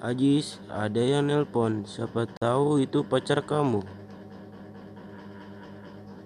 Ajis, ada yang nelpon. Siapa tahu itu pacar kamu.